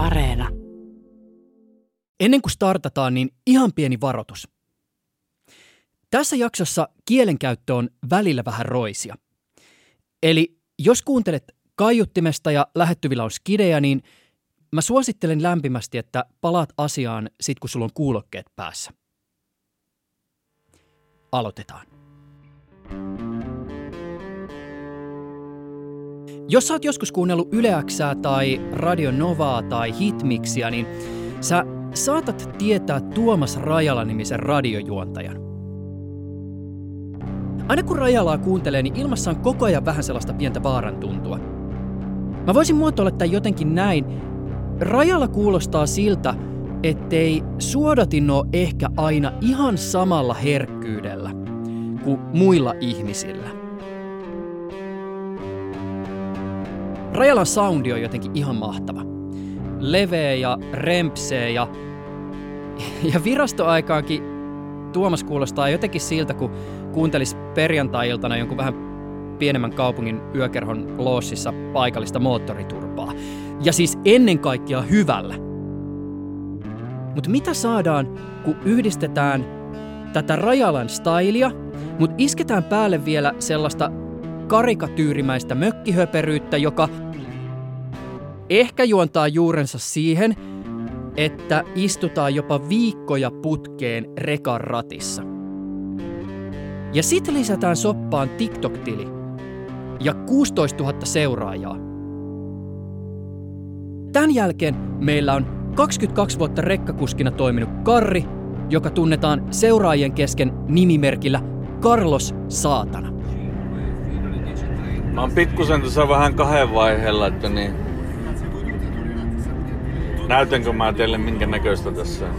Areena. Ennen kuin startataan, niin ihan pieni varoitus. Tässä jaksossa kielenkäyttö on välillä vähän roisia. Eli jos kuuntelet kaiuttimesta ja lähettyvillä on skidejä, niin mä suosittelen lämpimästi, että palaat asiaan sit kun sulla on kuulokkeet päässä. Aloitetaan. Jos sä oot joskus kuunnellut Yleäksää tai Radio Novaa tai Hitmixiä, niin sä saatat tietää Tuomas Rajala-nimisen radiojuontajan. Aina kun Rajalaa kuuntelee, niin ilmassa on koko ajan vähän sellaista pientä vaaran tuntua. Mä voisin muotoilla tämän jotenkin näin. Rajalla kuulostaa siltä, ettei suodatin ole ehkä aina ihan samalla herkkyydellä kuin muilla ihmisillä. Rajalan soundi on jotenkin ihan mahtava. Leveä ja rempsee ja, ja virastoaikaankin Tuomas kuulostaa jotenkin siltä, kun kuuntelis perjantai-iltana jonkun vähän pienemmän kaupungin yökerhon loossissa paikallista moottoriturpaa. Ja siis ennen kaikkea hyvällä. Mutta mitä saadaan, kun yhdistetään tätä Rajalan stylia, mutta isketään päälle vielä sellaista karikatyyrimäistä mökkihöperyyttä, joka ehkä juontaa juurensa siihen, että istutaan jopa viikkoja putkeen rekan ratissa. Ja sitten lisätään soppaan TikTok-tili ja 16 000 seuraajaa. Tämän jälkeen meillä on 22 vuotta rekkakuskina toiminut Karri, joka tunnetaan seuraajien kesken nimimerkillä Carlos Saatana. Mä oon pikkusen tuossa vähän kahden vaiheella, että niin... Näytänkö mä teille minkä näköistä tässä on?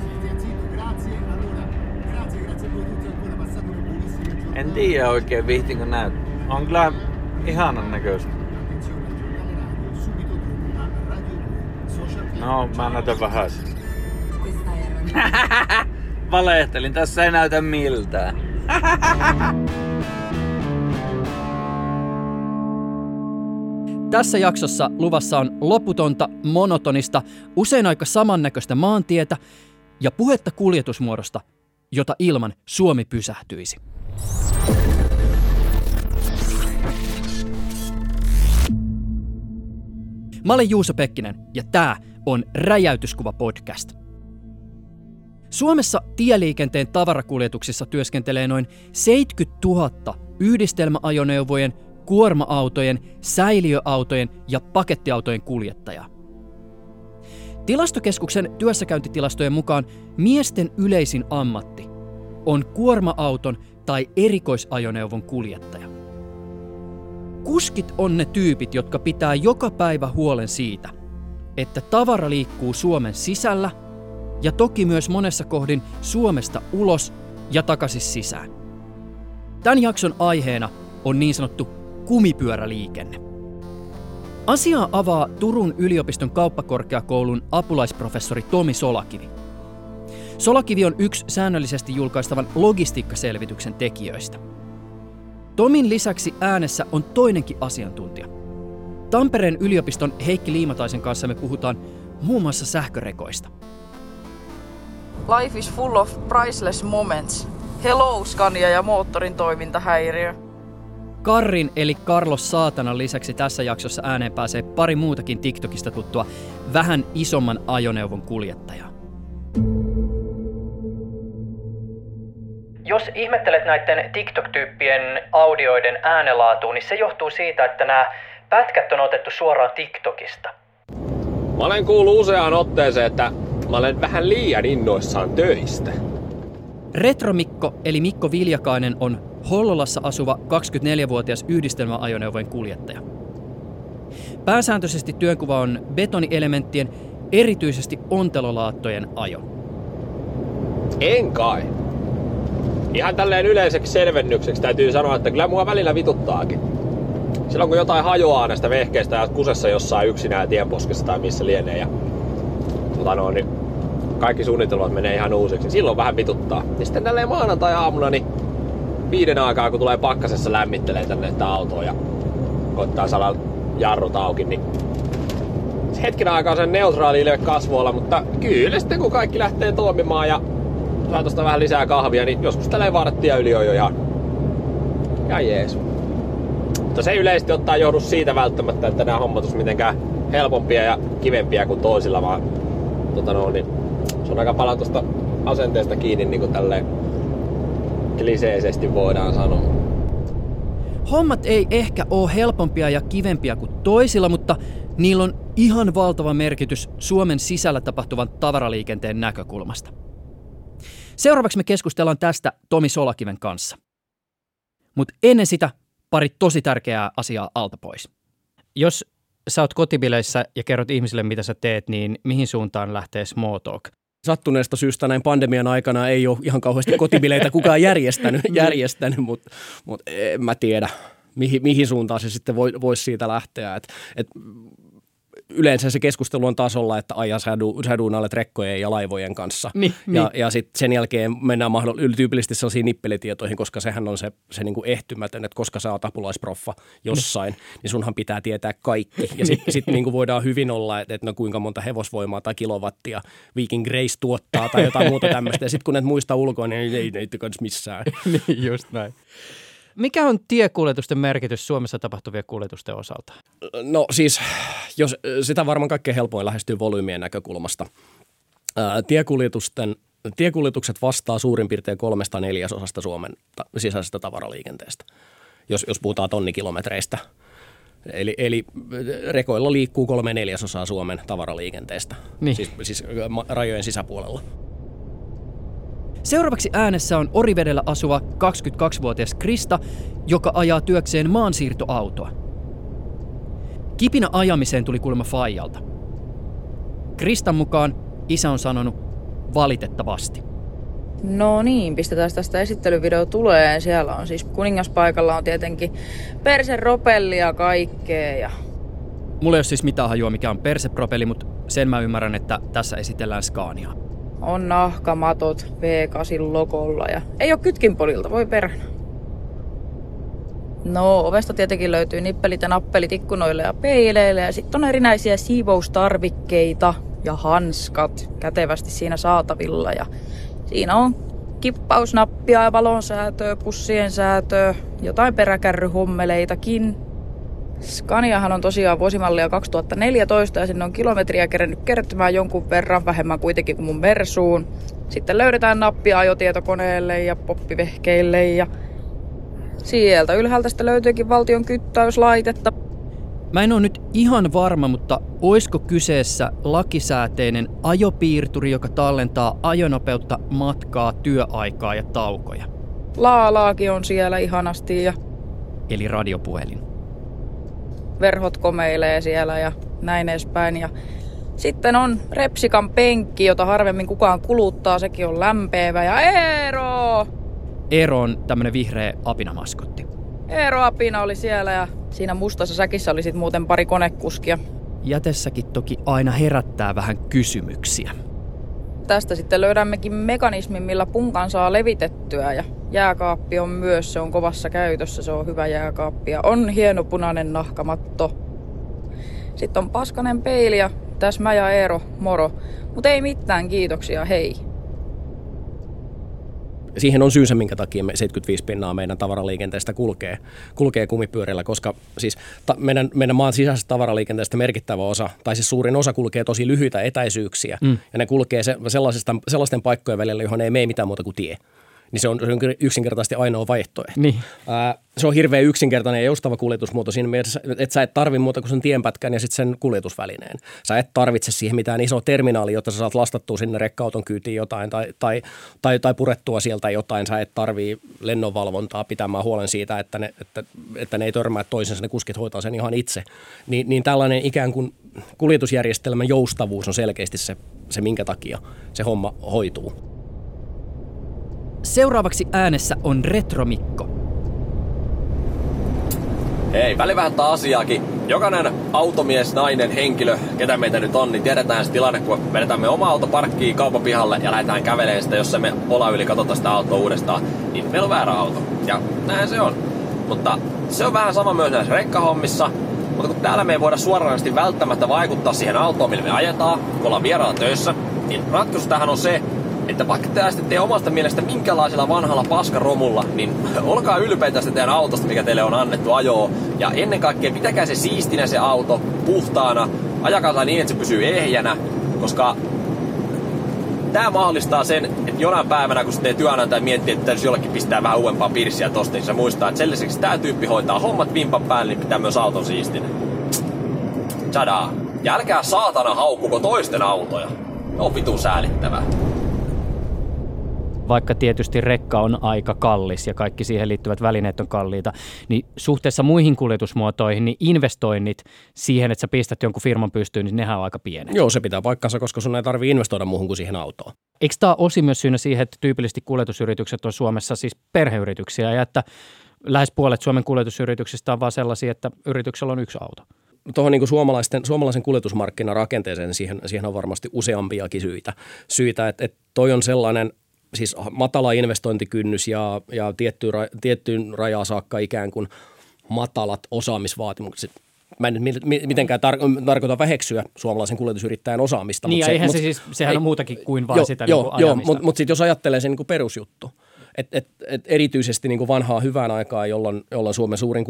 En tiedä oikein viihtinkö näyt. On kyllä ihanan näköistä. No, mä näytän vähän Valehtelin, tässä ei näytä miltään. Tässä jaksossa luvassa on loputonta, monotonista, usein aika samannäköistä maantietä ja puhetta kuljetusmuodosta, jota ilman Suomi pysähtyisi. Mä olen Juuso Pekkinen ja tämä on Räjäytyskuva podcast. Suomessa tieliikenteen tavarakuljetuksissa työskentelee noin 70 000 yhdistelmäajoneuvojen, kuorma-autojen, säiliöautojen ja pakettiautojen kuljettaja. Tilastokeskuksen työssäkäyntitilastojen mukaan miesten yleisin ammatti on kuorma-auton tai erikoisajoneuvon kuljettaja. Kuskit on ne tyypit, jotka pitää joka päivä huolen siitä, että tavara liikkuu Suomen sisällä ja toki myös monessa kohdin Suomesta ulos ja takaisin sisään. Tämän jakson aiheena on niin sanottu kumipyöräliikenne. Asiaa avaa Turun yliopiston kauppakorkeakoulun apulaisprofessori Tomi Solakivi. Solakivi on yksi säännöllisesti julkaistavan logistiikkaselvityksen tekijöistä. Tomin lisäksi äänessä on toinenkin asiantuntija. Tampereen yliopiston Heikki Liimataisen kanssa me puhutaan muun muassa sähkörekoista. Life is full of priceless moments. Hello, Scania ja moottorin toimintahäiriö. Karrin eli Carlos Saatanan lisäksi tässä jaksossa ääneen pääsee pari muutakin TikTokista tuttua vähän isomman ajoneuvon kuljettajaa. Jos ihmettelet näiden TikTok-tyyppien audioiden äänelaatuun, niin se johtuu siitä, että nämä pätkät on otettu suoraan TikTokista. Mä olen kuullut useaan otteeseen, että mä olen vähän liian innoissaan töistä. Retromikko eli Mikko Viljakainen on Hollolassa asuva 24-vuotias yhdistelmäajoneuvojen kuljettaja. Pääsääntöisesti työnkuva on betonielementtien, erityisesti ontelolaattojen ajo. En kai. Ihan tälleen yleiseksi selvennykseksi täytyy sanoa, että kyllä mua välillä vituttaakin. Silloin kun jotain hajoaa näistä vehkeistä ja kusessa jossain yksinään tienposkessa tai missä lienee ja mutta no, niin kaikki suunnitelmat menee ihan uusiksi, niin silloin vähän vituttaa. Ja sitten tälleen maanantai-aamuna, niin viiden aikaa, kun tulee pakkasessa lämmittelee tänne sitä autoa ja koittaa saada jarrut auki, niin hetken aikaa sen neutraali ilme kasvoilla, mutta kyllä sitten kun kaikki lähtee toimimaan ja saa tosta vähän lisää kahvia, niin joskus tällä varttia yli on jo ihan, ihan jees. Mutta se ei yleisesti ottaa johdu siitä välttämättä, että nämä hommat olisi mitenkään helpompia ja kivempiä kuin toisilla, vaan tota no, niin se on aika paljon tuosta asenteesta kiinni niin kuin tälleen kliseisesti voidaan sanoa. Hommat ei ehkä ole helpompia ja kivempiä kuin toisilla, mutta niillä on ihan valtava merkitys Suomen sisällä tapahtuvan tavaraliikenteen näkökulmasta. Seuraavaksi me keskustellaan tästä Tomi Solakiven kanssa. Mutta ennen sitä pari tosi tärkeää asiaa alta pois. Jos sä oot kotibileissä ja kerrot ihmisille, mitä sä teet, niin mihin suuntaan lähtee small talk? Sattuneesta syystä näin pandemian aikana ei ole ihan kauheasti kotibileitä kukaan järjestänyt, järjestänyt mutta mut en mä tiedä, mihin, mihin suuntaan se sitten voi, voisi siitä lähteä. Et, et yleensä se keskustelu on tasolla, että aja säduun alle trekkojen ja laivojen kanssa. Niin, ja, niin. ja sitten sen jälkeen mennään mahdoll- tyypillisesti sellaisiin nippelitietoihin, koska sehän on se, se niinku ehtymätön, että koska sä oot apulaisproffa jossain, niin sunhan pitää tietää kaikki. Ja sitten sit niinku voidaan hyvin olla, että et no kuinka monta hevosvoimaa tai kilowattia Viking Grace tuottaa tai jotain muuta tämmöistä. Ja sitten kun et muista ulkoa, niin ei, ei, ei, ei missään. niin, just näin. Mikä on tiekuljetusten merkitys Suomessa tapahtuvien kuljetusten osalta? No siis, jos sitä varmaan kaikkein helpoin lähestyy volyymien näkökulmasta. Ää, tiekuljetusten, tiekuljetukset vastaa suurin piirtein kolmesta neljäsosasta Suomen ta- sisäisestä tavaraliikenteestä, jos, jos puhutaan tonnikilometreistä. Eli, eli rekoilla liikkuu kolme neljäsosaa Suomen tavaraliikenteestä, Niin. siis, siis rajojen sisäpuolella. Seuraavaksi äänessä on Orivedellä asuva 22-vuotias Krista, joka ajaa työkseen maansiirtoautoa. Kipinä ajamiseen tuli kuulemma Faijalta. Kristan mukaan isä on sanonut valitettavasti. No niin, pistetään tästä esittelyvideo tulee. Siellä on siis kuningaspaikalla on tietenkin persen ropellia kaikkea ja Mulla ei ole siis mitään hajua mikä on persepropeli, mutta sen mä ymmärrän, että tässä esitellään Scaniaa. On nahkamatot V8 logolla ja ei oo kytkinpolilta, voi perhana. No, ovesta tietenkin löytyy nippelit ja nappelit ikkunoille ja peileille ja sitten on erinäisiä siivoustarvikkeita ja hanskat kätevästi siinä saatavilla ja siinä on kippausnappia ja valonsäätöä, pussien säätöä, jotain peräkärryhommeleitakin. Scaniahan on tosiaan vuosimallia 2014 ja sinne on kilometriä kerennyt kertymään jonkun verran, vähemmän kuitenkin kuin mun Mersuun. Sitten löydetään nappia ajotietokoneelle ja poppivehkeille ja sieltä ylhäältä sitten löytyykin valtion kyttäyslaitetta. Mä en ole nyt ihan varma, mutta oisko kyseessä lakisääteinen ajopiirturi, joka tallentaa ajonopeutta, matkaa, työaikaa ja taukoja? Laalaakin on siellä ihanasti ja Eli radiopuhelin. Verhot komeilee siellä ja näin edespäin. Ja sitten on Repsikan penkki, jota harvemmin kukaan kuluttaa, sekin on lämpeävä. Ja Eero! Eero on tämmönen vihreä apinamaskotti. Eero Apina oli siellä ja siinä mustassa säkissä oli sitten muuten pari konekuskia. Jätessäkin toki aina herättää vähän kysymyksiä. Tästä sitten löydämmekin mekanismin, millä punkan saa levitettyä ja jääkaappi on myös, se on kovassa käytössä, se on hyvä jääkaappi ja on hieno punainen nahkamatto. Sitten on paskanen peili ja tässä mä ja Eero, moro. Mutta ei mitään, kiitoksia, hei. siihen on syynsä, minkä takia me 75 pinnaa meidän tavaraliikenteestä kulkee, kulkee kumipyörillä, koska siis ta, meidän, meidän maan sisäisestä tavaraliikenteestä merkittävä osa, tai siis suurin osa kulkee tosi lyhyitä etäisyyksiä, mm. ja ne kulkee se, sellaisista, sellaisten paikkojen välillä, johon ei mene mitään muuta kuin tie. Niin se on, se on yksinkertaisesti ainoa vaihtoehto. Niin. Ää, se on hirveän yksinkertainen ja joustava kuljetusmuoto siinä mielessä, että sä et tarvi muuta kuin sen tienpätkän ja sitten sen kuljetusvälineen. Sä et tarvitse siihen mitään isoa terminaalia, jotta sä saat lastattua sinne rekka-auton kyytiin jotain tai, tai, tai, tai purettua sieltä jotain. Sä et tarvii lennonvalvontaa pitämään huolen siitä, että ne, että, että ne ei törmää toisensa, ne kuskit hoitaa sen ihan itse. Niin, niin tällainen ikään kuin kuljetusjärjestelmän joustavuus on selkeästi se, se minkä takia se homma hoituu. Seuraavaksi äänessä on Retromikko. Hei, välivähättää asiaakin. Jokainen automies, nainen, henkilö, ketä meitä nyt on, niin tiedetään se tilanne, kun vedetään me oma auto parkkiin kaupan pihalle ja lähdetään kävelemään sitä, jos me olla yli katsota sitä autoa uudestaan, niin meillä on väärä auto. Ja näin se on. Mutta se on vähän sama myös näissä rekkahommissa. Mutta kun täällä me ei voida suoranaisesti välttämättä vaikuttaa siihen autoon, millä me ajetaan, kun ollaan vieraalla töissä, niin ratkaisu tähän on se, että vaikka te sitten omasta mielestä minkälaisella vanhalla paskaromulla, niin olkaa ylpeitä tästä teidän autosta, mikä teille on annettu ajoa. Ja ennen kaikkea pitäkää se siistinä se auto, puhtaana, ajakaa niin, että se pysyy ehjänä, koska tämä mahdollistaa sen, että jonain päivänä, kun sitten työnantaja miettii, että täytyy jollekin pistää vähän uudempaa pirssiä tosta, niin se muistaa, että sen tämä tyyppi hoitaa hommat vimpan päälle, niin pitää myös auton siistinä. Tadaa. Ja älkää saatana haukkuko toisten autoja. on vitun säälittävää vaikka tietysti rekka on aika kallis ja kaikki siihen liittyvät välineet on kalliita, niin suhteessa muihin kuljetusmuotoihin, niin investoinnit siihen, että sä pistät jonkun firman pystyyn, niin nehän on aika pienet. Joo, se pitää paikkansa, koska sun ei tarvi investoida muuhun kuin siihen autoon. Eikö tämä osi myös syynä siihen, että tyypillisesti kuljetusyritykset on Suomessa siis perheyrityksiä ja että lähes puolet Suomen kuljetusyrityksistä on vaan sellaisia, että yrityksellä on yksi auto? tuohon niin suomalaisten, suomalaisen kuljetusmarkkinarakenteeseen, niin siihen, siihen on varmasti useampiakin syitä. syitä että, että toi on sellainen siis matala investointikynnys ja, ja tiettyyn, tiettyyn rajaan saakka ikään kuin matalat osaamisvaatimukset. Mä en nyt mitenkään tar- tarkoita väheksyä suomalaisen kuljetusyrittäjän osaamista. Niin, mutta eihän se, se siis, sehän ei, on muutakin kuin vain jo, sitä joo, niin joo, mutta mut sitten jos ajattelee sen niin perusjuttu, et, et, et erityisesti niin vanhaa hyvään aikaa, jolloin, jolloin Suomen suurin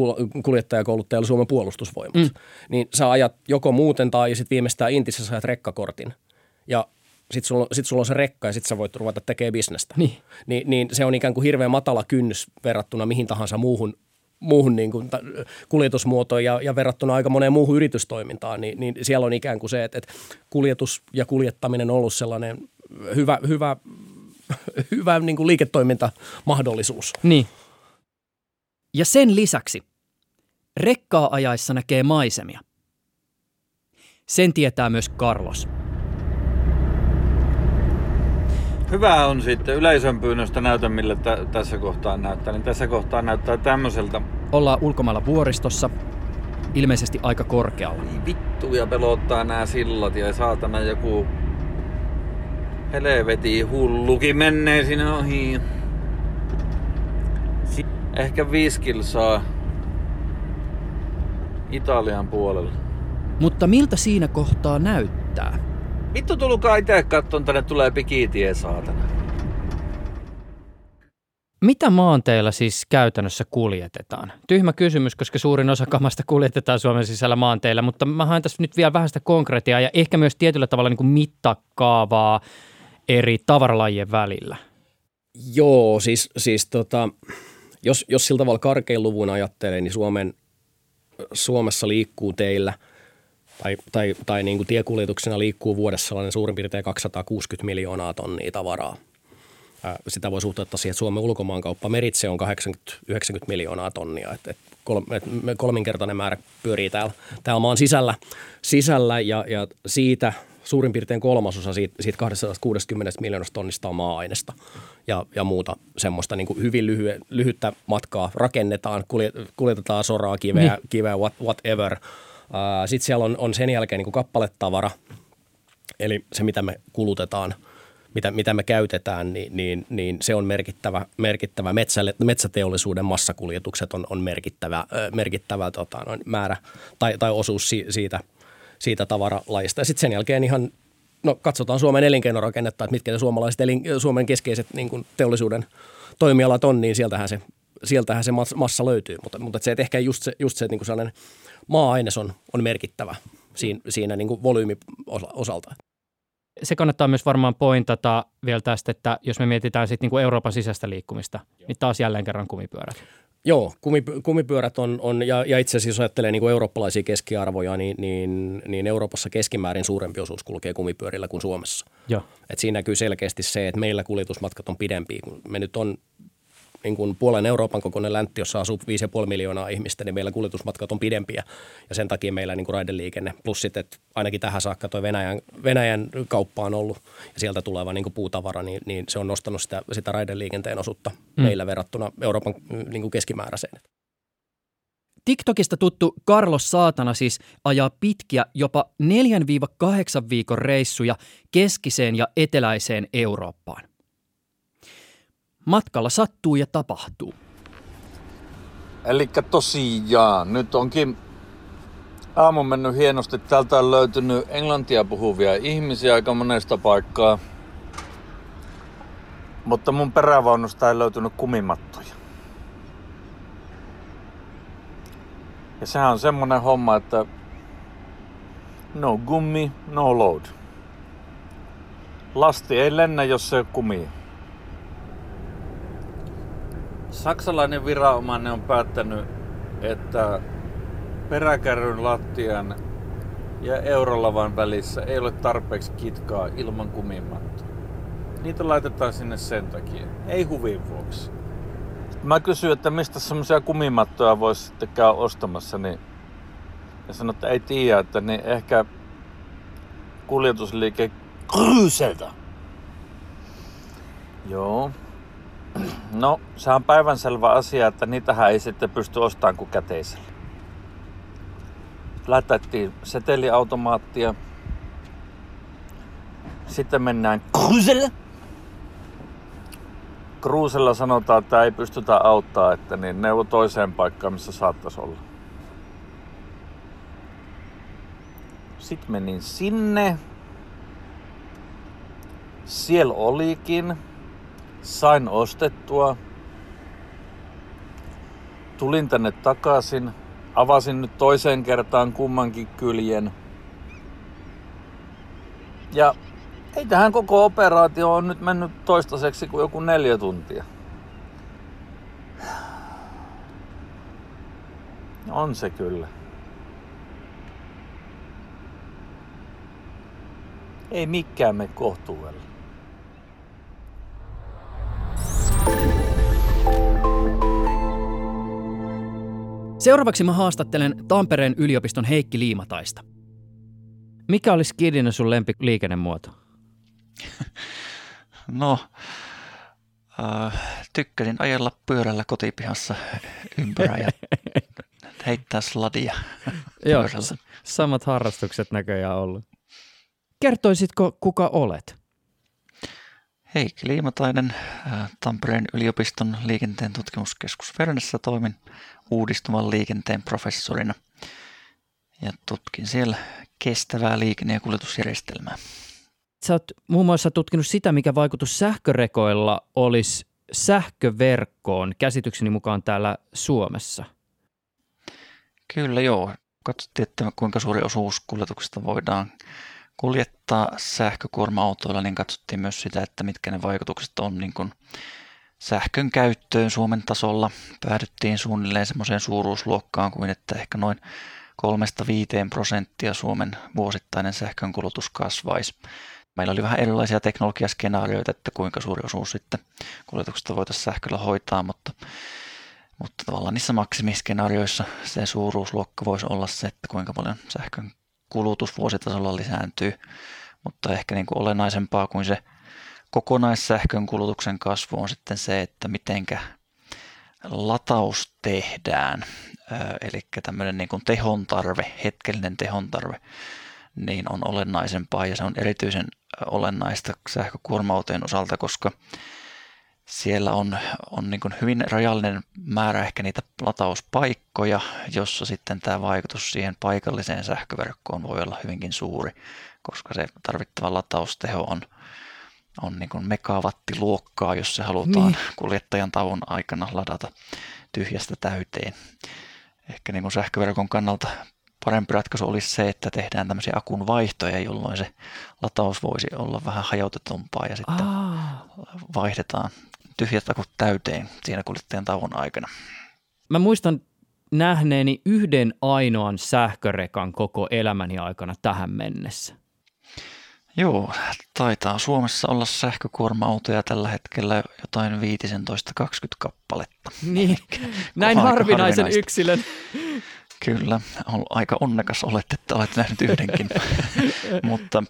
kuljettajakouluttaja oli Suomen puolustusvoimat, mm. niin sä ajat joko muuten tai sitten viimeistään Intissä sä ajat rekkakortin. Ja sitten sulla, sit sulla on se rekka ja sitten sä voit ruveta tekemään bisnestä. Niin. Ni, niin se on ikään kuin hirveän matala kynnys verrattuna mihin tahansa muuhun, muuhun niin kuin kuljetusmuotoon ja, ja verrattuna aika moneen muuhun yritystoimintaan, niin, niin siellä on ikään kuin se, että, että kuljetus ja kuljettaminen on ollut sellainen hyvä, hyvä, hyvä niin kuin liiketoimintamahdollisuus. Niin. Ja sen lisäksi rekkaa ajaessa näkee maisemia. Sen tietää myös Carlos – Hyvä on sitten yleisön pyynnöstä näytä, millä t- tässä kohtaa näyttää. Niin tässä kohtaa näyttää tämmöiseltä. Ollaan ulkomailla vuoristossa, ilmeisesti aika korkealla. Niin vittu ja pelottaa nämä sillat ja saatana joku helveti hullukin menee sinä ohi. Ehkä viisi kilsaa Italian puolella. Mutta miltä siinä kohtaa näyttää? Vittu tulkaa itse katton, tänne tulee pikitie saatana. Mitä maanteilla siis käytännössä kuljetetaan? Tyhmä kysymys, koska suurin osa kamasta kuljetetaan Suomen sisällä maanteilla, mutta mä haen tässä nyt vielä vähän sitä konkretiaa ja ehkä myös tietyllä tavalla niin kuin mittakaavaa eri tavaralajien välillä. Joo, siis, siis tota, jos, jos sillä tavalla karkein luvun ajattelee, niin Suomen, Suomessa liikkuu teillä – tai, tai, tai niin kuin tiekuljetuksena liikkuu vuodessa sellainen suurin piirtein 260 miljoonaa tonnia tavaraa. Sitä voi suhteuttaa siihen, että Suomen ulkomaankauppa meritse on 80-90 miljoonaa tonnia. Et, et kol, et kolminkertainen määrä pyörii täällä, täällä maan sisällä, sisällä ja, ja siitä suurin piirtein kolmasosa siitä, siitä 260 miljoonasta tonnista on maa-ainesta ja, ja muuta semmoista niin kuin hyvin lyhy, lyhyttä matkaa rakennetaan, kuljetetaan soraa, kiveä, niin. kiveä what, whatever – sitten siellä on, on sen jälkeen niin kuin kappaletavara, eli se mitä me kulutetaan, mitä, mitä me käytetään, niin, niin, niin se on merkittävä, merkittävä metsälle, metsäteollisuuden massakuljetukset on, on merkittävä, merkittävä tota, noin määrä tai, tai osuus si, siitä, siitä tavaralajista. Ja sitten sen jälkeen ihan no katsotaan Suomen elinkeinorakennetta, että mitkä ne suomalaiset elin, Suomen keskeiset niin kuin teollisuuden toimialat on, niin sieltähän se, sieltähän se massa löytyy. Mutta, mutta se, että ehkä just se, just se niin kuin sellainen – maa-aines on, on merkittävä siinä, siinä niin kuin volyymi-osalta. Se kannattaa myös varmaan pointata vielä tästä, että jos me mietitään sitten niin Euroopan sisäistä liikkumista, Joo. niin taas jälleen kerran kumipyörät. Joo, kumipyörät on, on ja, ja itse asiassa jos ajattelee niin kuin eurooppalaisia keskiarvoja, niin, niin, niin Euroopassa keskimäärin suurempi osuus kulkee kumipyörillä kuin Suomessa. Joo. Et siinä näkyy selkeästi se, että meillä kuljetusmatkat on pidempiä. Me nyt on niin kuin puolen Euroopan kokoinen läntti, jossa asuu 5,5 miljoonaa ihmistä, niin meillä kuljetusmatkat on pidempiä ja sen takia meillä niin kuin raideliikenne plus sitten, että ainakin tähän saakka tuo Venäjän, Venäjän kauppa on ollut ja sieltä tuleva niin kuin puutavara, niin, niin se on nostanut sitä, sitä raideliikenteen osuutta mm. meillä verrattuna Euroopan niin kuin keskimääräiseen. TikTokista tuttu Carlos Saatana siis ajaa pitkiä jopa 4-8 viikon reissuja keskiseen ja eteläiseen Eurooppaan. Matkalla sattuu ja tapahtuu. Eli tosiaan, nyt onkin Aamu mennyt hienosti. Täältä on löytynyt englantia puhuvia ihmisiä aika monesta paikkaa. Mutta mun perävaunusta ei löytynyt kumimattoja. Ja sehän on semmonen homma, että no gummi, no load. Lasti ei lennä, jos se on kumia. Saksalainen viranomainen on päättänyt, että peräkärryn lattian ja eurolavan välissä ei ole tarpeeksi kitkaa ilman kumimattoa. Niitä laitetaan sinne sen takia, ei huvin vuoksi. Mä kysyin, että mistä semmoisia kumimattoja voisi sitten käydä ostamassa, niin ja sanoi, että ei tiedä, että niin ehkä kuljetusliike Kryyseltä. Joo. No, se on päivänselvä asia, että niitähän ei sitten pysty ostamaan kuin käteisellä. Lätettiin seteliautomaattia. Sitten mennään Kryyselä. Kruusella sanotaan, että ei pystytä auttaa, että niin neuvo toiseen paikkaan, missä saattaisi olla. Sitten menin sinne. Siellä olikin. Sain ostettua. Tulin tänne takaisin. Avasin nyt toiseen kertaan kummankin kyljen. Ja ei tähän koko operaatio on nyt mennyt toistaiseksi kuin joku neljä tuntia. On se kyllä. Ei mikään me kohtuudella. Seuraavaksi mä haastattelen Tampereen yliopiston Heikki Liimataista. Mikä olisi Kidinen sun lempiliikennemuoto? No, äh, tykkäsin ajella pyörällä kotipihassa ympärä ja heittää sladia Joo, samat harrastukset näköjään ollut. Kertoisitko, kuka olet? Heikki Liimatainen, äh, Tampereen yliopiston liikenteen tutkimuskeskus Vernessä toimin uudistuvan liikenteen professorina ja tutkin siellä kestävää liikenne- ja kuljetusjärjestelmää. Sä oot muun muassa tutkinut sitä, mikä vaikutus sähkörekoilla olisi sähköverkkoon käsitykseni mukaan täällä Suomessa. Kyllä joo. Katsottiin, että kuinka suuri osuus kuljetuksesta voidaan kuljettaa sähkökuorma-autoilla, niin katsottiin myös sitä, että mitkä ne vaikutukset on niin kuin sähkön käyttöön Suomen tasolla. Päädyttiin suunnilleen semmoiseen suuruusluokkaan kuin, että ehkä noin 3-5 prosenttia Suomen vuosittainen sähkön kulutus kasvaisi. Meillä oli vähän erilaisia teknologiaskenaarioita, että kuinka suuri osuus sitten kuljetuksesta voitaisiin sähköllä hoitaa, mutta, mutta tavallaan niissä maksimiskenaarioissa se suuruusluokka voisi olla se, että kuinka paljon sähkön kulutus vuositasolla lisääntyy, mutta ehkä niin kuin olennaisempaa kuin se kokonaissähkön kulutuksen kasvu on sitten se, että mitenkä lataus tehdään, eli tämmöinen niin kuin tehon tarve, hetkellinen tehon tarve, niin on olennaisempaa ja se on erityisen olennaista sähkökuorma-autojen osalta, koska siellä on, on niin kuin hyvin rajallinen määrä ehkä niitä latauspaikkoja, jossa sitten tämä vaikutus siihen paikalliseen sähköverkkoon voi olla hyvinkin suuri, koska se tarvittava latausteho on, on niin kuin megawattiluokkaa, jos se halutaan niin. kuljettajan tauon aikana ladata tyhjästä täyteen. Ehkä niin kuin sähköverkon kannalta parempi ratkaisu olisi se, että tehdään tämmöisiä akun vaihtoja, jolloin se lataus voisi olla vähän hajautetumpaa ja sitten Aa. vaihdetaan tyhjät akut täyteen siinä kuljettajan tauon aikana. Mä muistan nähneeni yhden ainoan sähkörekan koko elämäni aikana tähän mennessä. Joo, taitaa Suomessa olla sähkökuorma-autoja tällä hetkellä jotain 15-20 kappaletta. Niin, näin harvinaisen yksilön. Kyllä, aika onnekas olet, että olet nähnyt yhdenkin. Mutta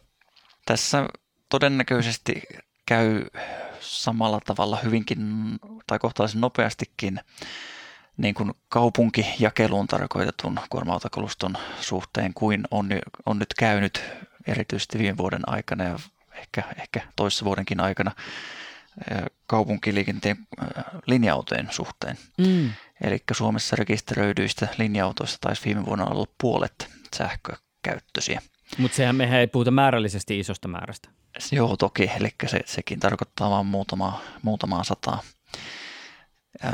tässä todennäköisesti käy samalla tavalla hyvinkin tai kohtalaisen nopeastikin niin kuin kaupunkijakeluun tarkoitetun kuorma-autokaluston suhteen kuin on, on nyt käynyt erityisesti viime vuoden aikana ja ehkä, ehkä toissa vuodenkin aikana kaupunkiliikenteen linja-autojen suhteen. Mm. Eli Suomessa rekisteröidyistä linja-autoista taisi viime vuonna olla puolet sähkökäyttöisiä. Mutta sehän mehän ei puhuta määrällisesti isosta määrästä. Joo, toki. Eli se, sekin tarkoittaa vain muutamaa, muutamaa sataa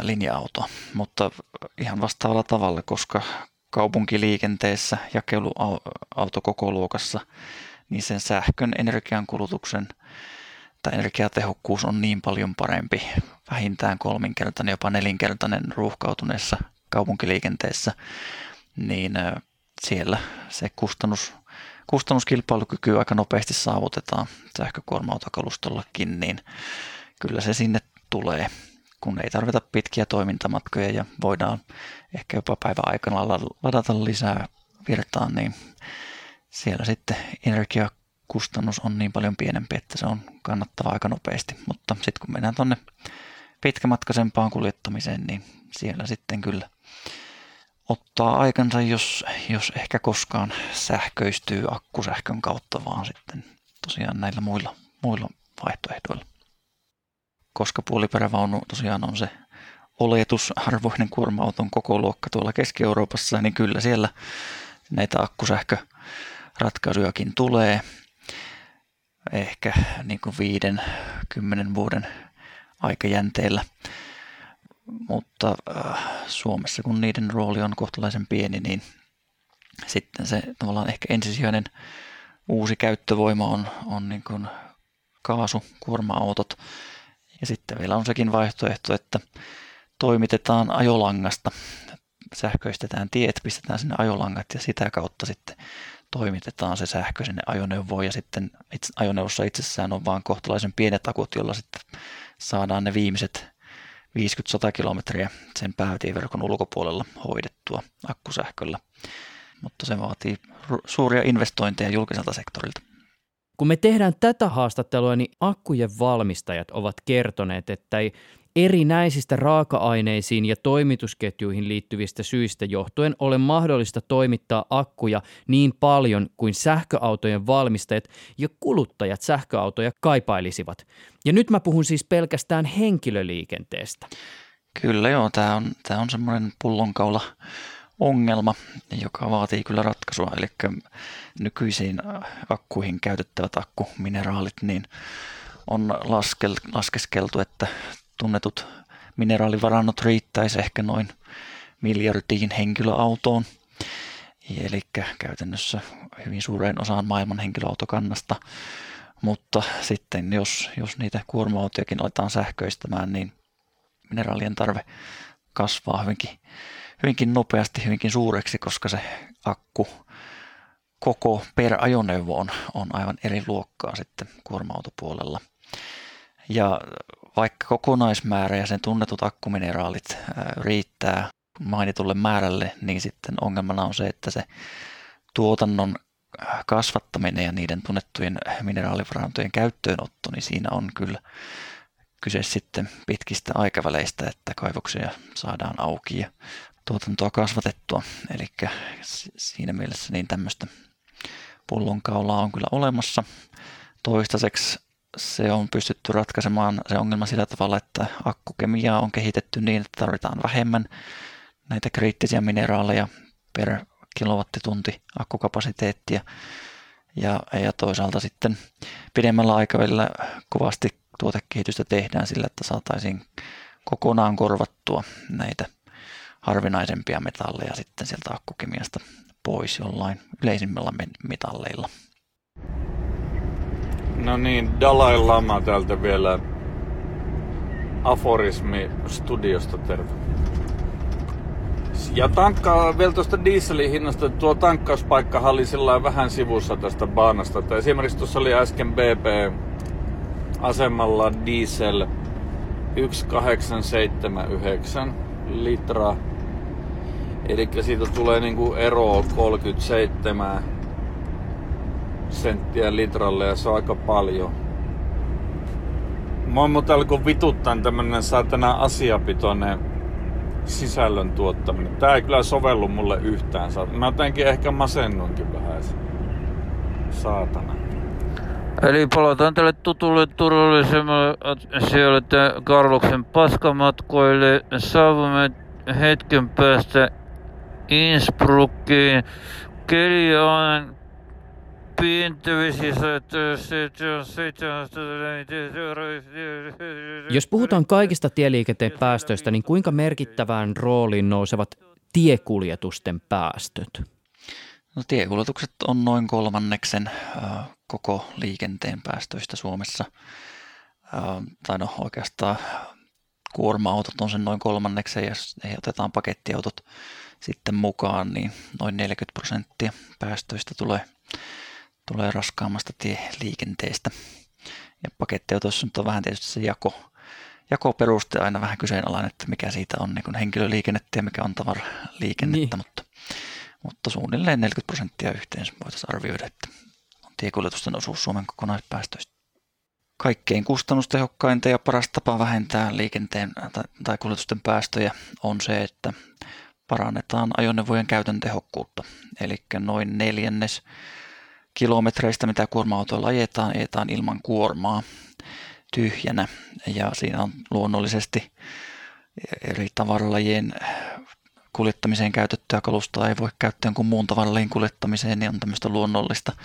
linja-autoa. Mutta ihan vastaavalla tavalla, koska kaupunkiliikenteessä jakeluauto koko luokassa, niin sen sähkön energiankulutuksen tai energiatehokkuus on niin paljon parempi, vähintään kolminkertainen, jopa nelinkertainen ruuhkautuneessa kaupunkiliikenteessä, niin siellä se kustannus, kustannuskilpailukyky aika nopeasti saavutetaan sähkökuorma-autokalustollakin, niin kyllä se sinne tulee, kun ei tarvita pitkiä toimintamatkoja ja voidaan ehkä jopa päivän aikana ladata lisää virtaan, niin siellä sitten energiakustannus on niin paljon pienempi, että se on kannattava aika nopeasti. Mutta sitten kun mennään tuonne pitkämatkaisempaan kuljettamiseen, niin siellä sitten kyllä ottaa aikansa, jos, jos ehkä koskaan sähköistyy akkusähkön kautta, vaan sitten tosiaan näillä muilla, muilla vaihtoehdoilla. Koska puoliperävaunu tosiaan on se oletusarvoinen kuorma-auton koko luokka tuolla Keski-Euroopassa, niin kyllä siellä näitä akkusähköratkaisujakin tulee. Ehkä niin kuin viiden, kymmenen vuoden aikajänteellä. Mutta äh, Suomessa, kun niiden rooli on kohtalaisen pieni, niin sitten se tavallaan ehkä ensisijainen uusi käyttövoima on, on niin kuin kaasukuorma-autot. Ja sitten vielä on sekin vaihtoehto, että toimitetaan ajolangasta, sähköistetään tiet, pistetään sinne ajolangat ja sitä kautta sitten toimitetaan se sähkö sinne ajoneuvoon ja sitten itse, ajoneuvossa itsessään on vaan kohtalaisen pienet akut, jolla sitten saadaan ne viimeiset 50-100 kilometriä sen päätieverkon ulkopuolella hoidettua akkusähköllä. Mutta se vaatii suuria investointeja julkiselta sektorilta. Kun me tehdään tätä haastattelua, niin akkujen valmistajat ovat kertoneet, että ei erinäisistä raaka-aineisiin ja toimitusketjuihin liittyvistä syistä johtuen ole mahdollista toimittaa akkuja niin paljon kuin sähköautojen valmistajat ja kuluttajat sähköautoja kaipailisivat. Ja nyt mä puhun siis pelkästään henkilöliikenteestä. Kyllä joo, tämä on, tämä on semmoinen pullonkaula ongelma, joka vaatii kyllä ratkaisua. Eli nykyisiin akkuihin käytettävät akkumineraalit, niin on laskel, laskeskeltu, että tunnetut mineraalivarannot riittäisi ehkä noin miljardiin henkilöautoon. Eli käytännössä hyvin suureen osaan maailman henkilöautokannasta. Mutta sitten jos, jos niitä kuorma-autojakin aletaan sähköistämään, niin mineraalien tarve kasvaa hyvinkin, hyvinkin nopeasti, hyvinkin suureksi, koska se akku koko per ajoneuvo on, on aivan eri luokkaa sitten kuorma-autopuolella. Ja vaikka kokonaismäärä ja sen tunnetut akkumineraalit riittää mainitulle määrälle, niin sitten ongelmana on se, että se tuotannon kasvattaminen ja niiden tunnettujen mineraalivarantojen käyttöönotto, niin siinä on kyllä kyse sitten pitkistä aikaväleistä, että kaivoksia saadaan auki ja tuotantoa kasvatettua. Eli siinä mielessä niin tämmöistä pullonkaulaa on kyllä olemassa. Toistaiseksi se on pystytty ratkaisemaan se ongelma sillä tavalla, että akkukemiaa on kehitetty niin, että tarvitaan vähemmän näitä kriittisiä mineraaleja per kilowattitunti akkukapasiteettia. Ja, ja toisaalta sitten pidemmällä aikavälillä kovasti tuotekehitystä tehdään sillä, että saataisiin kokonaan korvattua näitä harvinaisempia metalleja sitten sieltä akkukemiasta pois jollain yleisimmillä metalleilla. No niin, Dalai Lama täältä vielä aforismi studiosta terve. Ja tankkaa vielä tuosta dieselin hinnasta, tuo tankkauspaikka oli sillä vähän sivussa tästä baanasta. Että esimerkiksi tuossa oli äsken BP-asemalla diesel 1879 litraa. Eli siitä tulee niinku ero 37 senttiä litralle ja se on aika paljon. Mua muuten alkoi vituttaa tämmönen saatana asiapitoinen sisällön tuottaminen. Tää ei kyllä sovellu mulle yhtään. Mä jotenkin ehkä masennunkin vähän. Saatana. Eli palataan tälle tutulle turvallisemmalle asialle Karloksen paskamatkoille. Saavumme hetken päästä Innsbruckiin. Keli on jos puhutaan kaikista tieliikenteen päästöistä, niin kuinka merkittävään rooliin nousevat tiekuljetusten päästöt? No, tiekuljetukset on noin kolmanneksen äh, koko liikenteen päästöistä Suomessa. Äh, tai no oikeastaan kuorma-autot on sen noin kolmanneksen ja jos ei oteta pakettiautot sitten mukaan, niin noin 40 prosenttia päästöistä tulee tulee raskaammasta tieliikenteestä. Ja pakettiautoissa nyt on vähän tietysti se jako, jakoperuste aina vähän kyseenalainen, että mikä siitä on niin henkilöliikennettä ja mikä on tavaraliikennettä, niin. mutta, mutta suunnilleen 40 prosenttia yhteen voitaisiin arvioida, että on tiekuljetusten osuus Suomen kokonaispäästöistä. Kaikkein kustannustehokkainta ja paras tapa vähentää liikenteen tai, tai kuljetusten päästöjä on se, että parannetaan ajoneuvojen käytön tehokkuutta. Eli noin neljännes kilometreistä, mitä kuorma-autoilla ajetaan, ajetaan ilman kuormaa tyhjänä. Ja siinä on luonnollisesti eri tavaralajien kuljettamiseen käytettyä kalustoa ei voi käyttää kuin muun tavaralajien kuljettamiseen, niin on tämmöistä luonnollista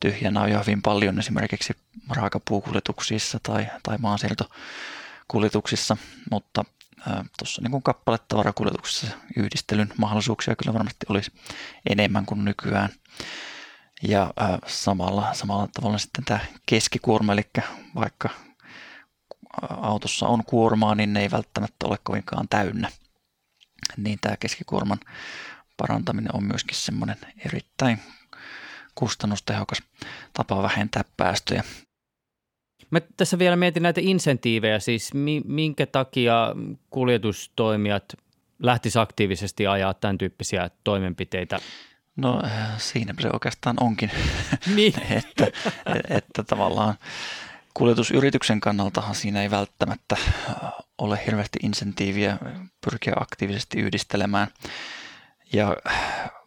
tyhjänä on jo hyvin paljon esimerkiksi raakapuukuljetuksissa tai, tai maansiirtokuljetuksissa, mutta tuossa niin kappaletavarakuljetuksessa yhdistelyn mahdollisuuksia kyllä varmasti olisi enemmän kuin nykyään. Ja äh, samalla, samalla tavalla sitten tämä keskikuorma, eli vaikka autossa on kuormaa, niin ne ei välttämättä ole kovinkaan täynnä. Niin tämä keskikuorman parantaminen on myöskin semmoinen erittäin kustannustehokas tapa vähentää päästöjä. Mä tässä vielä mietin näitä insentiivejä, siis minkä takia kuljetustoimijat lähtis aktiivisesti ajaa tämän tyyppisiä toimenpiteitä No siinä se oikeastaan onkin, niin. että, että tavallaan kuljetusyrityksen kannaltahan siinä ei välttämättä ole hirveästi insentiiviä pyrkiä aktiivisesti yhdistelemään. Ja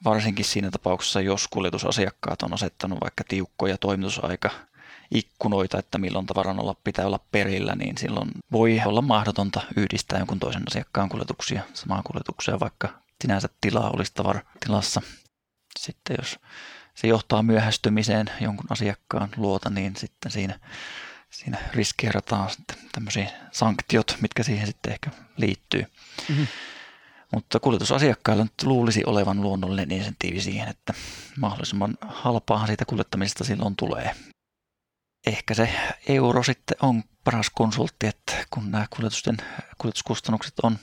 varsinkin siinä tapauksessa, jos kuljetusasiakkaat on asettanut vaikka tiukkoja toimitusaika ikkunoita, että milloin tavaran olla, pitää olla perillä, niin silloin voi olla mahdotonta yhdistää jonkun toisen asiakkaan kuljetuksia samaan kuljetukseen, vaikka sinänsä tilaa olisi tavaratilassa sitten jos se johtaa myöhästymiseen jonkun asiakkaan luota, niin sitten siinä, siinä riskeerataan sitten tämmöisiä sanktiot, mitkä siihen sitten ehkä liittyy. Mm-hmm. Mutta kuljetusasiakkailla nyt luulisi olevan luonnollinen insentiivi siihen, että mahdollisimman halpaa siitä kuljettamisesta silloin tulee. Ehkä se euro sitten on paras konsultti, että kun nämä kuljetusten, kuljetuskustannukset on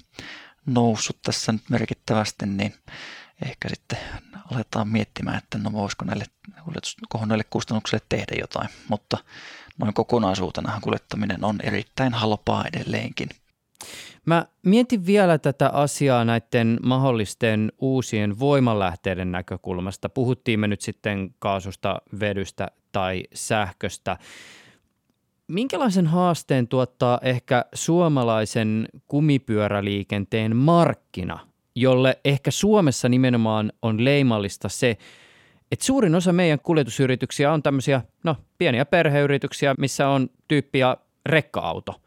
noussut tässä nyt merkittävästi, niin ehkä sitten aletaan miettimään, että no voisiko näille kohonneille kustannuksille tehdä jotain, mutta noin kokonaisuutena kuljettaminen on erittäin halpaa edelleenkin. Mä mietin vielä tätä asiaa näiden mahdollisten uusien voimalähteiden näkökulmasta. Puhuttiin me nyt sitten kaasusta, vedystä tai sähköstä. Minkälaisen haasteen tuottaa ehkä suomalaisen kumipyöräliikenteen markkina jolle ehkä Suomessa nimenomaan on leimallista se, että suurin osa meidän kuljetusyrityksiä on tämmöisiä, no pieniä perheyrityksiä, missä on tyyppiä rekka-auto.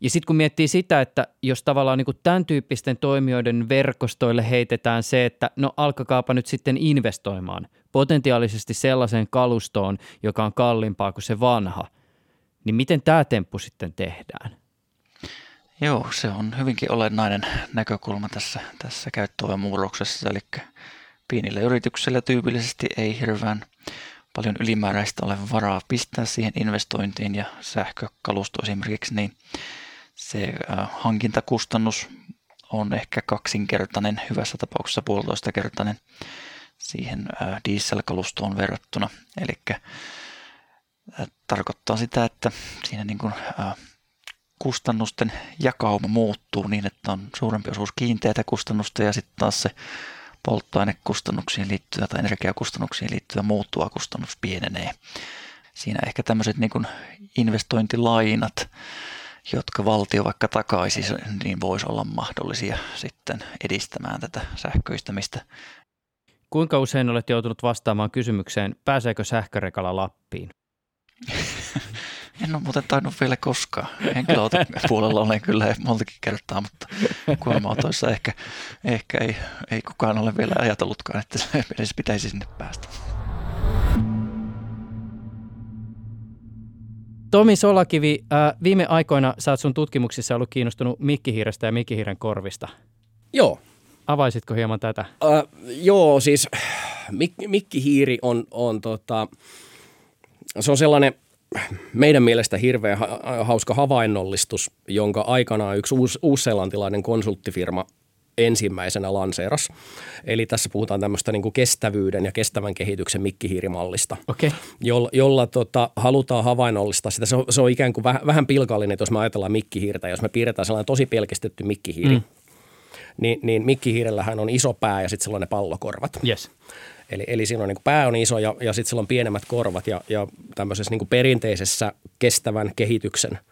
Ja sitten kun miettii sitä, että jos tavallaan niin tämän tyyppisten toimijoiden verkostoille heitetään se, että no alkakaapa nyt sitten investoimaan potentiaalisesti sellaiseen kalustoon, joka on kalliimpaa kuin se vanha, niin miten tämä temppu sitten tehdään? Joo, se on hyvinkin olennainen näkökulma tässä, tässä käyttöoven eli pienille yrityksille tyypillisesti ei hirveän paljon ylimääräistä ole varaa pistää siihen investointiin ja sähkökalusto esimerkiksi, niin se hankintakustannus on ehkä kaksinkertainen, hyvässä tapauksessa puolitoista kertainen siihen dieselkalustoon verrattuna. Eli tarkoittaa sitä, että siinä niin kuin, kustannusten jakauma muuttuu niin, että on suurempi osuus kiinteitä kustannusta ja sitten taas se polttoainekustannuksiin liittyvä tai energiakustannuksiin liittyvä muuttuva kustannus pienenee. Siinä ehkä tämmöiset niin kuin investointilainat, jotka valtio vaikka takaisi, niin voisi olla mahdollisia sitten edistämään tätä sähköistämistä. Kuinka usein olet joutunut vastaamaan kysymykseen, pääseekö sähkörekala Lappiin? En ole muuten tainnut vielä koskaan. Henkilöauton puolella olen kyllä montakin kertaa, mutta kuorma-autoissa ehkä, ehkä ei, ei kukaan ole vielä ajatellutkaan, että edes pitäisi sinne päästä. Tomi Solakivi, äh, viime aikoina sä oot sun tutkimuksissa ollut kiinnostunut mikkihiirestä ja mikkihiiren korvista. Joo. Avaisitko hieman tätä? Äh, joo, siis mik, mikkihiiri on, on tota, se on sellainen meidän mielestä hirveän hauska havainnollistus, jonka aikanaan yksi uus, uusseelantilainen konsulttifirma ensimmäisenä lanseeras. Eli tässä puhutaan tämmöistä niin kuin kestävyyden ja kestävän kehityksen mikkihiirimallista, okay. jolla, jolla tota, halutaan havainnollistaa sitä. Se on, se on ikään kuin vähän, vähän pilkallinen, että jos me ajatellaan mikkihiirtä, jos me piirretään sellainen tosi pelkistetty mikkihiiri, mm. niin, niin mikkihiirellähän on iso pää ja sitten sellainen pallokorvat. Yes. Eli, eli siinä on niin pää on iso ja, ja sitten sillä on pienemmät korvat ja, ja tämmöisessä niin perinteisessä kestävän kehityksen –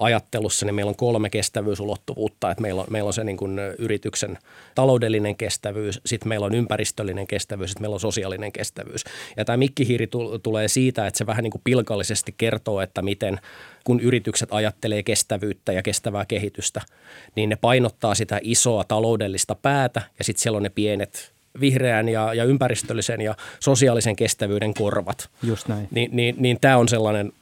ajattelussa, niin meillä on kolme kestävyysulottuvuutta. Että meillä, on, meillä on se niin kuin yrityksen taloudellinen kestävyys, sitten meillä on ympäristöllinen kestävyys, sitten meillä on sosiaalinen kestävyys. Ja tämä mikkihiiri tulee siitä, että se vähän niin kuin pilkallisesti kertoo, että miten kun yritykset ajattelee kestävyyttä ja kestävää kehitystä, niin ne painottaa sitä isoa taloudellista päätä ja sitten siellä on ne pienet vihreän ja, ja ympäristöllisen ja sosiaalisen kestävyyden korvat. Just näin. Niin, niin, niin tämä on sellainen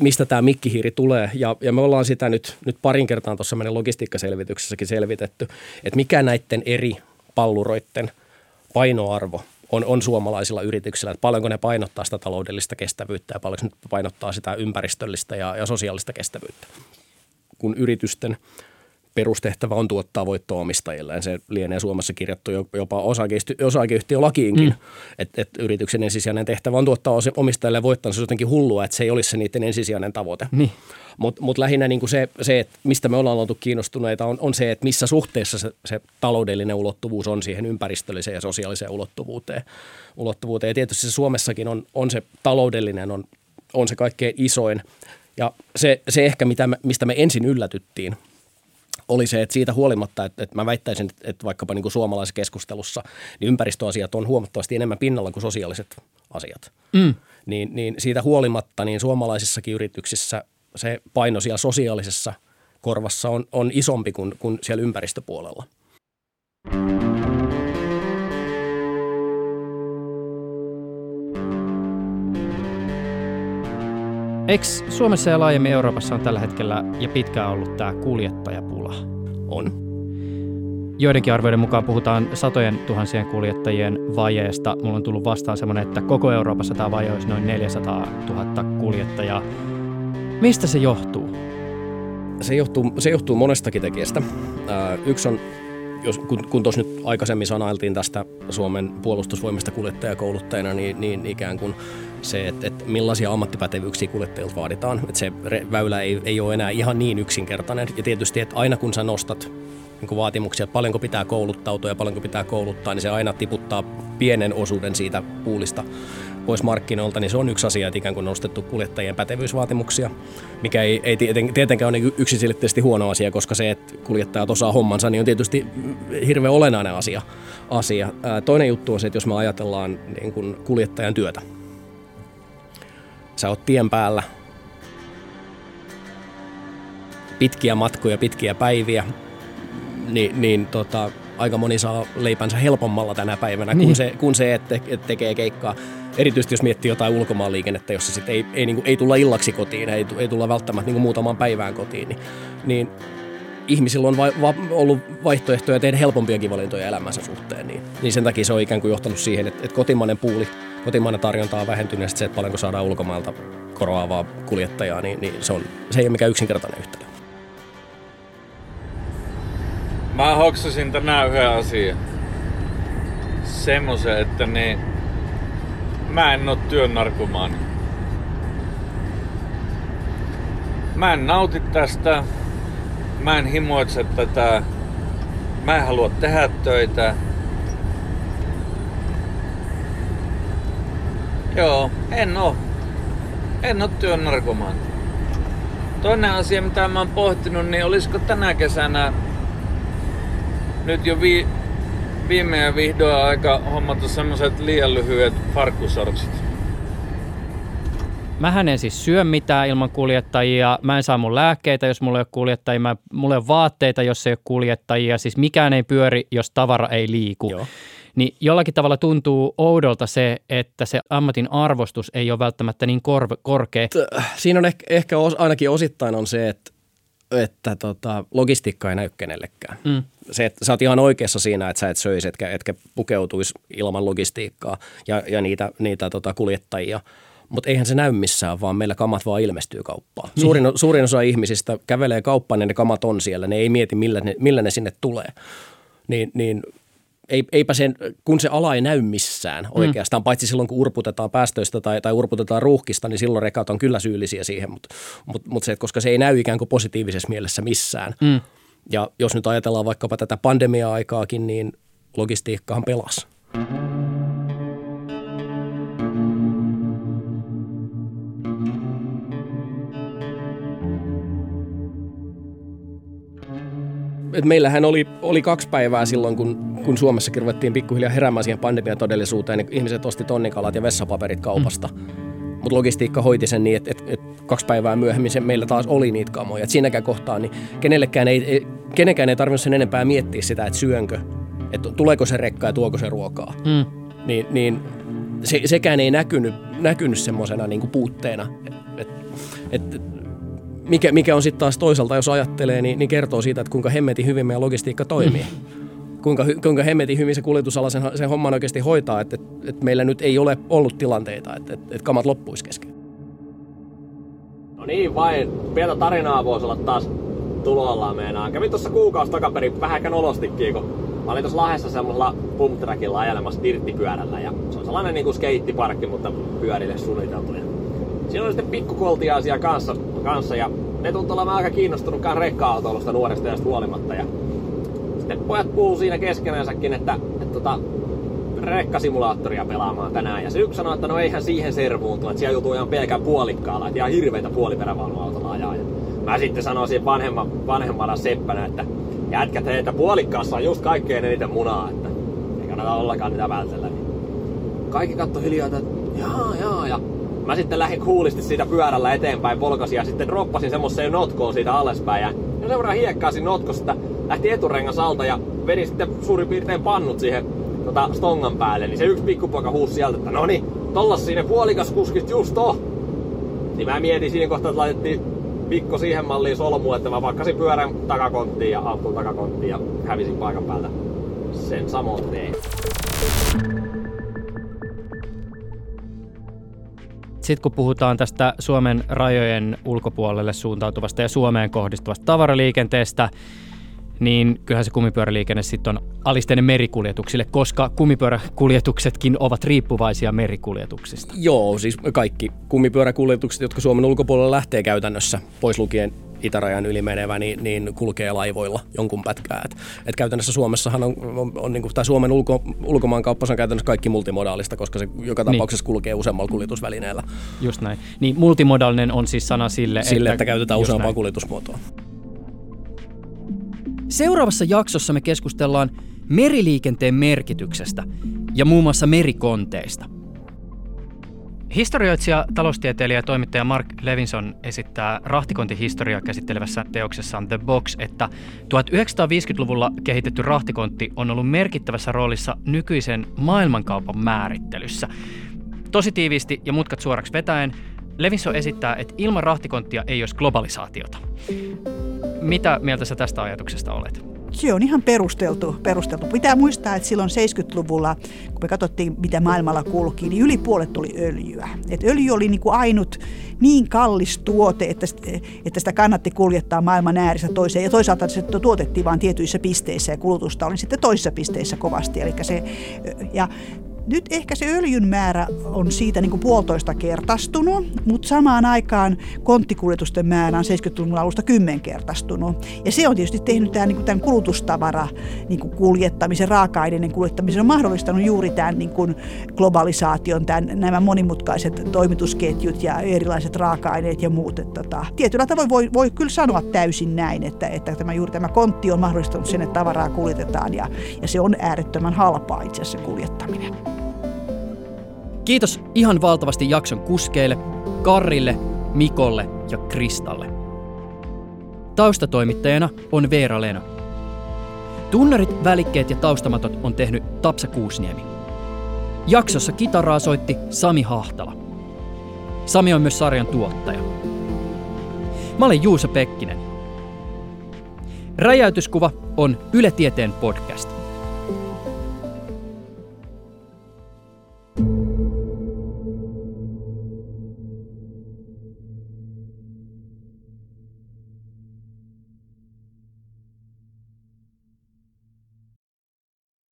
mistä tämä mikkihiiri tulee. Ja, ja me ollaan sitä nyt, nyt parin kertaan tuossa meidän logistiikkaselvityksessäkin selvitetty, että mikä näiden eri palluroiden painoarvo on, on suomalaisilla yrityksillä, että paljonko ne painottaa sitä taloudellista kestävyyttä ja paljonko ne painottaa sitä ympäristöllistä ja, ja sosiaalista kestävyyttä. Kun yritysten – perustehtävä on tuottaa voittoa omistajille. Se lienee Suomessa kirjattu jopa osakeyhtiölakiinkin, mm. että et yrityksen ensisijainen tehtävä on tuottaa omistajille voittoa. Se on jotenkin hullua, että se ei olisi se niiden ensisijainen tavoite. Niin. Mutta mut lähinnä niinku se, se, että mistä me ollaan oltu kiinnostuneita, on, on se, että missä suhteessa se, se taloudellinen ulottuvuus on siihen ympäristölliseen ja sosiaaliseen ulottuvuuteen. ulottuvuuteen. Ja tietysti se Suomessakin on, on se taloudellinen, on, on se kaikkein isoin. Ja se, se ehkä, mitä me, mistä me ensin yllätyttiin – oli se, että siitä huolimatta, että, että mä väittäisin, että vaikkapa niin kuin suomalaisessa keskustelussa, niin ympäristöasiat on huomattavasti enemmän pinnalla kuin sosiaaliset asiat. Mm. Niin, niin siitä huolimatta, niin suomalaisissakin yrityksissä se paino siellä sosiaalisessa korvassa on, on isompi kuin, kuin siellä ympäristöpuolella. Eikö Suomessa ja laajemmin Euroopassa on tällä hetkellä ja pitkään ollut tämä kuljettajapula? On. Joidenkin arvioiden mukaan puhutaan satojen tuhansien kuljettajien vajeesta. Mulla on tullut vastaan semmoinen, että koko Euroopassa tämä vaje olisi noin 400 000 kuljettajaa. Mistä se johtuu? Se johtuu, se johtuu monestakin tekijästä. yksi on jos, kun, kun tuossa nyt aikaisemmin sanailtiin tästä Suomen puolustusvoimista kuljettajakouluttajana, niin, niin ikään kuin se, että, että millaisia ammattipätevyyksiä kuljettajilta vaaditaan. Että se väylä ei, ei ole enää ihan niin yksinkertainen. Ja tietysti, että aina kun sä nostat niin vaatimuksia, että paljonko pitää kouluttautua ja paljonko pitää kouluttaa, niin se aina tiputtaa pienen osuuden siitä puulista pois markkinoilta, niin se on yksi asia, että ikään kuin nostettu kuljettajien pätevyysvaatimuksia, mikä ei, ei tietenkään ole niin yksiselitteisesti huono asia, koska se, että kuljettajat osaa hommansa, niin on tietysti hirveän olennainen asia. asia. Toinen juttu on se, että jos me ajatellaan niin kuin kuljettajan työtä, sä oot tien päällä, pitkiä matkoja, pitkiä päiviä, niin, niin tota, aika moni saa leipänsä helpommalla tänä päivänä niin. kuin se, kun se että, että tekee keikkaa. Erityisesti jos miettii jotain ulkomaanliikennettä, jossa sit ei, ei, niin kuin, ei tulla illaksi kotiin, ei, ei tulla välttämättä niin kuin muutamaan päivään kotiin, niin, niin ihmisillä on va- va- ollut vaihtoehtoja tehdä helpompiakin valintoja elämänsä suhteen. Niin, niin sen takia se on ikään kuin johtanut siihen, että, että kotimainen puuli, kotimainen tarjonta on vähentynyt ja se, että paljonko saadaan ulkomailta korvaavaa kuljettajaa, niin, niin se, on, se ei ole mikään yksinkertainen yhtälö. Mä hoksasin tänään yhden asian. Semmoisen, että niin, mä en oo työn narkomaani. Mä en nauti tästä. Mä en himoitse tätä. Mä en halua tehdä töitä. Joo, en oo. En oo työn narkomaani. Toinen asia, mitä mä oon pohtinut, niin olisiko tänä kesänä nyt jo vi, viime ja vihdoin aika hommata semmoset liian lyhyet farkkusortsit. Mähän en siis syö mitään ilman kuljettajia, mä en saa mun lääkkeitä, jos mulla ei ole kuljettajia, mä, mulla ei ole vaatteita, jos ei ole kuljettajia, siis mikään ei pyöri, jos tavara ei liiku. Joo. Niin jollakin tavalla tuntuu oudolta se, että se ammatin arvostus ei ole välttämättä niin kor- korkea. Siinä on ehkä, ehkä os, ainakin osittain on se, että, että tota, logistiikka ei näy kenellekään. Mm. Se, että sä oot ihan oikeassa siinä, että sä et söisi, etkä, etkä pukeutuisi ilman logistiikkaa ja, ja niitä, niitä tota, kuljettajia. Mutta eihän se näy missään, vaan meillä kamat vaan ilmestyy kauppaan. Niin. Suurin, suurin osa ihmisistä kävelee kauppaan ja ne kamat on siellä. Ne ei mieti, millä ne, millä ne sinne tulee. Niin, niin ei, eipä sen, kun se ala ei näy missään oikeastaan, mm. paitsi silloin kun urputetaan päästöistä tai, tai urputetaan ruuhkista, niin silloin rekat on kyllä syyllisiä siihen, mutta mut, mut se, että koska se ei näy ikään kuin positiivisessa mielessä missään. Mm. Ja jos nyt ajatellaan vaikkapa tätä pandemia-aikaakin, niin logistiikkahan pelasi. Et meillähän oli, oli kaksi päivää silloin, kun, kun Suomessakin ruvettiin pikkuhiljaa heräämään siihen pandemian todellisuuteen, niin ihmiset osti tonnikalat ja vessapaperit kaupasta. Mm. Mutta logistiikka hoiti sen niin, että et, et kaksi päivää myöhemmin se meillä taas oli niitä kamoja. Et siinäkään kohtaa niin kenellekään ei, ei, kenenkään ei tarvinnut sen enempää miettiä sitä, että syönkö, että tuleeko se rekka ja tuoko se ruokaa. Mm. Niin, niin se, sekään ei näkynyt, näkynyt semmoisena niin puutteena. Et, et, et, mikä, mikä on sitten taas toisaalta, jos ajattelee, niin, niin kertoo siitä, että kuinka hemmetin hyvin meidän logistiikka toimii. Kuinka, kuinka hemmetin hyvin se kuljetusala sen, sen homman oikeasti hoitaa, että, että, että meillä nyt ei ole ollut tilanteita, että, että, että kamat loppuisi kesken. No niin vain, pientä tarinaa voisi olla taas tuloillaan meinaa. Kävin tuossa kuukausi takaperin vähän ehkä nolostikin, kun mä olin tuossa Lahdessa semmoisella pumptrackilla ajelemassa dirttipyörällä ja se on sellainen niinku skeittiparkki, mutta pyörille suunniteltu. Ja siinä oli sitten pikkukoltiaisia kanssa, kanssa ja ne tuntui olevan aika kiinnostunutkaan rekka-autoilusta nuoresta ja huolimatta. Ja sitten pojat puhuu siinä keskenänsäkin, että, että tota, rekkasimulaattoria pelaamaan tänään. Ja se yksi sanoi, että no eihän siihen servuuntu, että siellä joutuu ihan pelkään puolikkaalla, että ihan hirveitä puoliperävaunuautolla ajaa. Ja mä sitten sanoisin vanhemman, vanhemmalla seppänä, että jätkät, hei, että puolikkaassa on just kaikkein eniten munaa, että ei kannata ollenkaan niitä vältellä. Niin kaikki katto hiljaa, että jaa, jaa, ja mä sitten lähdin kuulisti siitä pyörällä eteenpäin polkasin ja sitten droppasin semmoiseen notkoon siitä alaspäin. Ja sen verran hiekkaasin notkosta, lähti eturengas alta ja vedin sitten suurin piirtein pannut siihen tota, stongan päälle. Niin se yksi pikkupoika huusi sieltä, että no niin, tollas sinne puolikas kuskit just on. Niin mä mietin siinä kohtaa, että laitettiin pikko siihen malliin solmu, että mä vakkasin pyörän takakonttiin ja auton takakonttiin ja hävisin paikan päältä sen samoin tein. Sitten kun puhutaan tästä Suomen rajojen ulkopuolelle suuntautuvasta ja Suomeen kohdistuvasta tavaraliikenteestä, niin kyllähän se kumipyöräliikenne sitten on alisteinen merikuljetuksille, koska kumipyöräkuljetuksetkin ovat riippuvaisia merikuljetuksista. Joo, siis kaikki kumipyöräkuljetukset, jotka Suomen ulkopuolella lähtee käytännössä, pois lukien itärajan yli menevä, niin, niin kulkee laivoilla jonkun pätkää. Et, et käytännössä Suomessahan on, on, on niin kuin, tai Suomen ulko, ulkomaankauppa on käytännössä kaikki multimodaalista, koska se joka tapauksessa niin. kulkee useammalla kuljetusvälineellä. Just näin. Niin multimodaalinen on siis sana sille, Sille, että, että käytetään useampaa näin. kuljetusmuotoa. Seuraavassa jaksossa me keskustellaan meriliikenteen merkityksestä ja muun muassa merikonteista. Historioitsija, taloustieteilijä ja toimittaja Mark Levinson esittää rahtikontihistoriaa käsittelevässä teoksessaan The Box, että 1950-luvulla kehitetty rahtikontti on ollut merkittävässä roolissa nykyisen maailmankaupan määrittelyssä. Tosi tiiviisti ja mutkat suoraksi vetäen, Levinson esittää, että ilman rahtikonttia ei olisi globalisaatiota. Mitä mieltä sä tästä ajatuksesta olet? Se on ihan perusteltu, perusteltu. Pitää muistaa, että silloin 70-luvulla, kun me katsottiin, mitä maailmalla kulki, niin yli puolet tuli öljyä. Et öljy oli niin kuin ainut niin kallis tuote, että, että sitä kannatti kuljettaa maailman ääristä toiseen. Ja toisaalta se tuotettiin vain tietyissä pisteissä ja kulutusta oli sitten toisissa pisteissä kovasti. Eli se, ja nyt ehkä se öljyn määrä on siitä niin kuin puolitoista kertastunut, mutta samaan aikaan konttikuljetusten määrä on 70-luvun alusta kymmenkertaistunut. Ja se on tietysti tehnyt tämän, niin kuin tämän kulutustavara niin kuin kuljettamisen, raaka-aineiden kuljettamisen, on mahdollistanut juuri tämän niin kuin globalisaation, tämän, nämä monimutkaiset toimitusketjut ja erilaiset raaka-aineet ja muut. Että, tota, tietyllä tavoin voi, voi kyllä sanoa täysin näin, että, että tämä, juuri tämä kontti on mahdollistanut sen, että tavaraa kuljetetaan ja, ja se on äärettömän halpaa itse asiassa kuljettaminen. Kiitos ihan valtavasti jakson kuskeille. Karrille, Mikolle ja Kristalle. Taustatoimittajana on Veera Leno. Tunnarit, välikkeet ja taustamatot on tehnyt Tapsa Kuusniemi. Jaksossa kitaraa soitti Sami Hahtala. Sami on myös sarjan tuottaja. Mä olen Juuso Pekkinen. Räjäytyskuva on Yle Tieteen podcast.